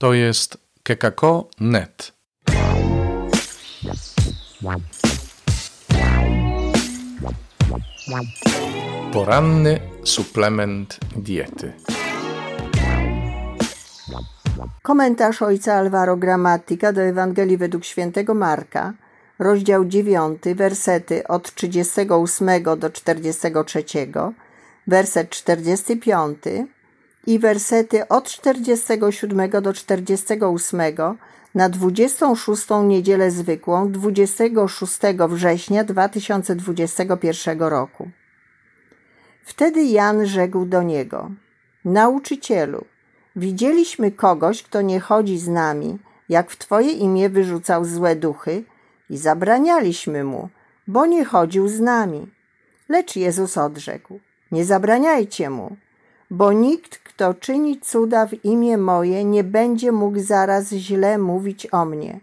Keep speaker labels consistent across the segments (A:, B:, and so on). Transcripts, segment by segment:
A: To jest kekako.net. Poranny suplement diety.
B: Komentarz ojca Alvaro Gramatika do Ewangelii według świętego Marka, rozdział 9, wersety od 38 do 43, werset 45 i wersety od 47 do 48 na 26 niedzielę zwykłą 26 września 2021 roku. Wtedy Jan rzekł do niego: Nauczycielu, widzieliśmy kogoś, kto nie chodzi z nami, jak w Twoje imię wyrzucał złe duchy i zabranialiśmy mu, bo nie chodził z nami. Lecz Jezus odrzekł: Nie zabraniajcie mu, bo nikt, kto czyni cuda w imię moje, nie będzie mógł zaraz źle mówić o mnie.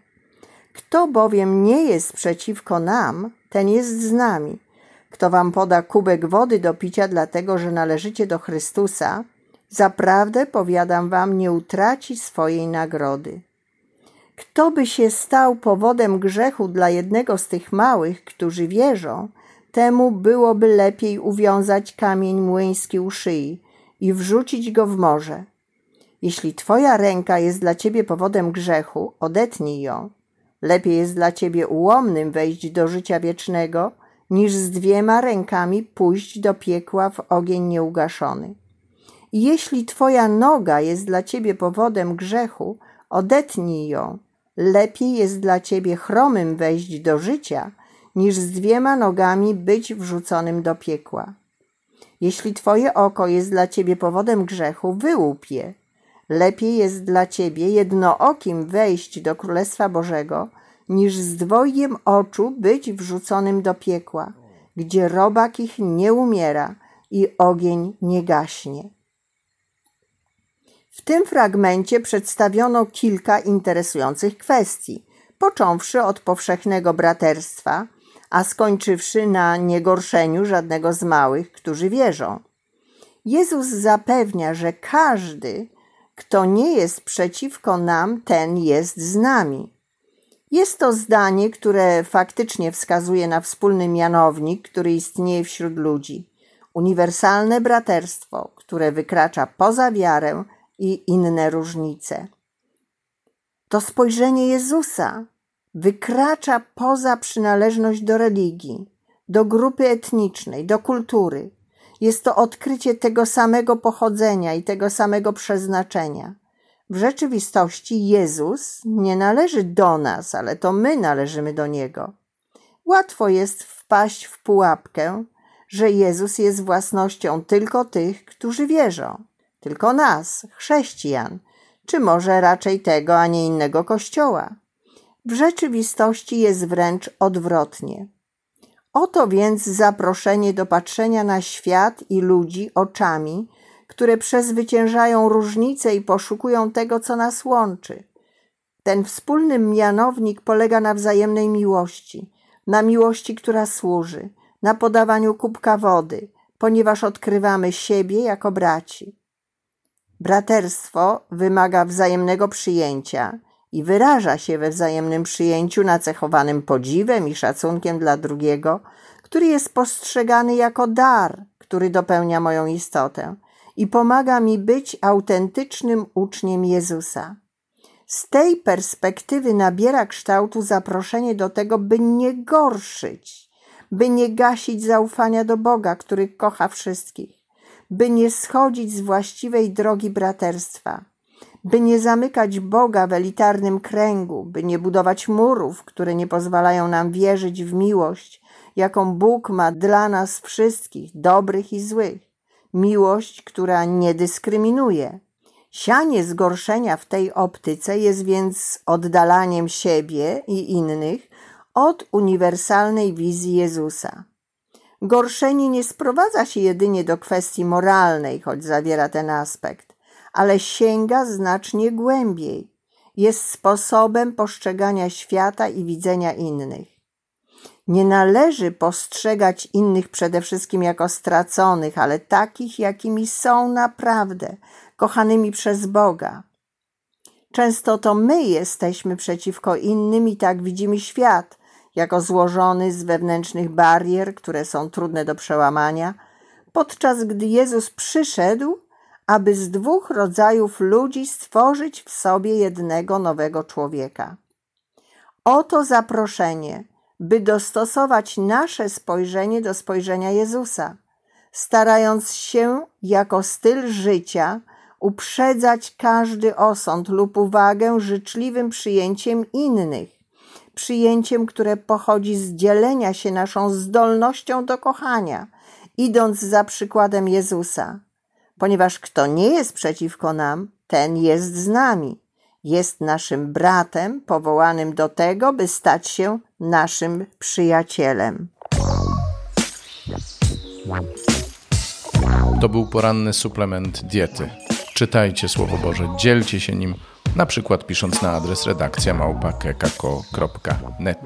B: Kto bowiem nie jest przeciwko nam, ten jest z nami. Kto wam poda kubek wody do picia, dlatego że należycie do Chrystusa, zaprawdę powiadam wam, nie utraci swojej nagrody. Kto by się stał powodem grzechu dla jednego z tych małych, którzy wierzą, temu byłoby lepiej uwiązać kamień młyński u szyi i wrzucić go w morze. Jeśli twoja ręka jest dla ciebie powodem grzechu, odetnij ją. Lepiej jest dla ciebie ułomnym wejść do życia wiecznego, niż z dwiema rękami pójść do piekła w ogień nieugaszony. I jeśli twoja noga jest dla ciebie powodem grzechu, odetnij ją. Lepiej jest dla ciebie chromym wejść do życia, niż z dwiema nogami być wrzuconym do piekła. Jeśli twoje oko jest dla ciebie powodem grzechu, wyłup je. Lepiej jest dla ciebie jednookim wejść do Królestwa Bożego, niż z dwojgiem oczu być wrzuconym do piekła, gdzie robak ich nie umiera i ogień nie gaśnie. W tym fragmencie przedstawiono kilka interesujących kwestii, począwszy od powszechnego braterstwa, a skończywszy na niegorszeniu żadnego z małych, którzy wierzą. Jezus zapewnia, że każdy, kto nie jest przeciwko nam, ten jest z nami. Jest to zdanie, które faktycznie wskazuje na wspólny mianownik, który istnieje wśród ludzi. Uniwersalne braterstwo, które wykracza poza wiarę i inne różnice. To spojrzenie Jezusa wykracza poza przynależność do religii, do grupy etnicznej, do kultury. Jest to odkrycie tego samego pochodzenia i tego samego przeznaczenia. W rzeczywistości Jezus nie należy do nas, ale to my należymy do Niego. Łatwo jest wpaść w pułapkę, że Jezus jest własnością tylko tych, którzy wierzą, tylko nas, chrześcijan, czy może raczej tego, a nie innego kościoła. W rzeczywistości jest wręcz odwrotnie. Oto więc zaproszenie do patrzenia na świat i ludzi oczami, które przezwyciężają różnice i poszukują tego, co nas łączy. Ten wspólny mianownik polega na wzajemnej miłości, na miłości, która służy, na podawaniu kubka wody, ponieważ odkrywamy siebie jako braci. Braterstwo wymaga wzajemnego przyjęcia i wyraża się we wzajemnym przyjęciu nacechowanym podziwem i szacunkiem dla drugiego, który jest postrzegany jako dar, który dopełnia moją istotę i pomaga mi być autentycznym uczniem Jezusa. Z tej perspektywy nabiera kształtu zaproszenie do tego, by nie gorszyć, by nie gasić zaufania do Boga, który kocha wszystkich, by nie schodzić z właściwej drogi braterstwa, by nie zamykać Boga w elitarnym kręgu, by nie budować murów, które nie pozwalają nam wierzyć w miłość, jaką Bóg ma dla nas wszystkich, dobrych i złych miłość, która nie dyskryminuje. Sianie zgorszenia w tej optyce jest więc oddalaniem siebie i innych od uniwersalnej wizji Jezusa. Gorszenie nie sprowadza się jedynie do kwestii moralnej, choć zawiera ten aspekt, ale sięga znacznie głębiej. Jest sposobem postrzegania świata i widzenia innych. Nie należy postrzegać innych przede wszystkim jako straconych, ale takich, jakimi są naprawdę, kochanymi przez Boga. Często to my jesteśmy przeciwko innym i tak widzimy świat, jako złożony z wewnętrznych barier, które są trudne do przełamania, podczas gdy Jezus przyszedł, aby z dwóch rodzajów ludzi stworzyć w sobie jednego nowego człowieka. Oto zaproszenie, by dostosować nasze spojrzenie do spojrzenia Jezusa, starając się jako styl życia uprzedzać każdy osąd lub uwagę życzliwym przyjęciem innych, przyjęciem, które pochodzi z dzielenia się naszą zdolnością do kochania, idąc za przykładem Jezusa. Ponieważ kto nie jest przeciwko nam, ten jest z nami. Jest naszym bratem, powołanym do tego, by stać się naszym przyjacielem.
A: To był poranny suplement diety. Czytajcie Słowo Boże, dzielcie się nim, na przykład pisząc na adres redakcja małpa.kekako.net.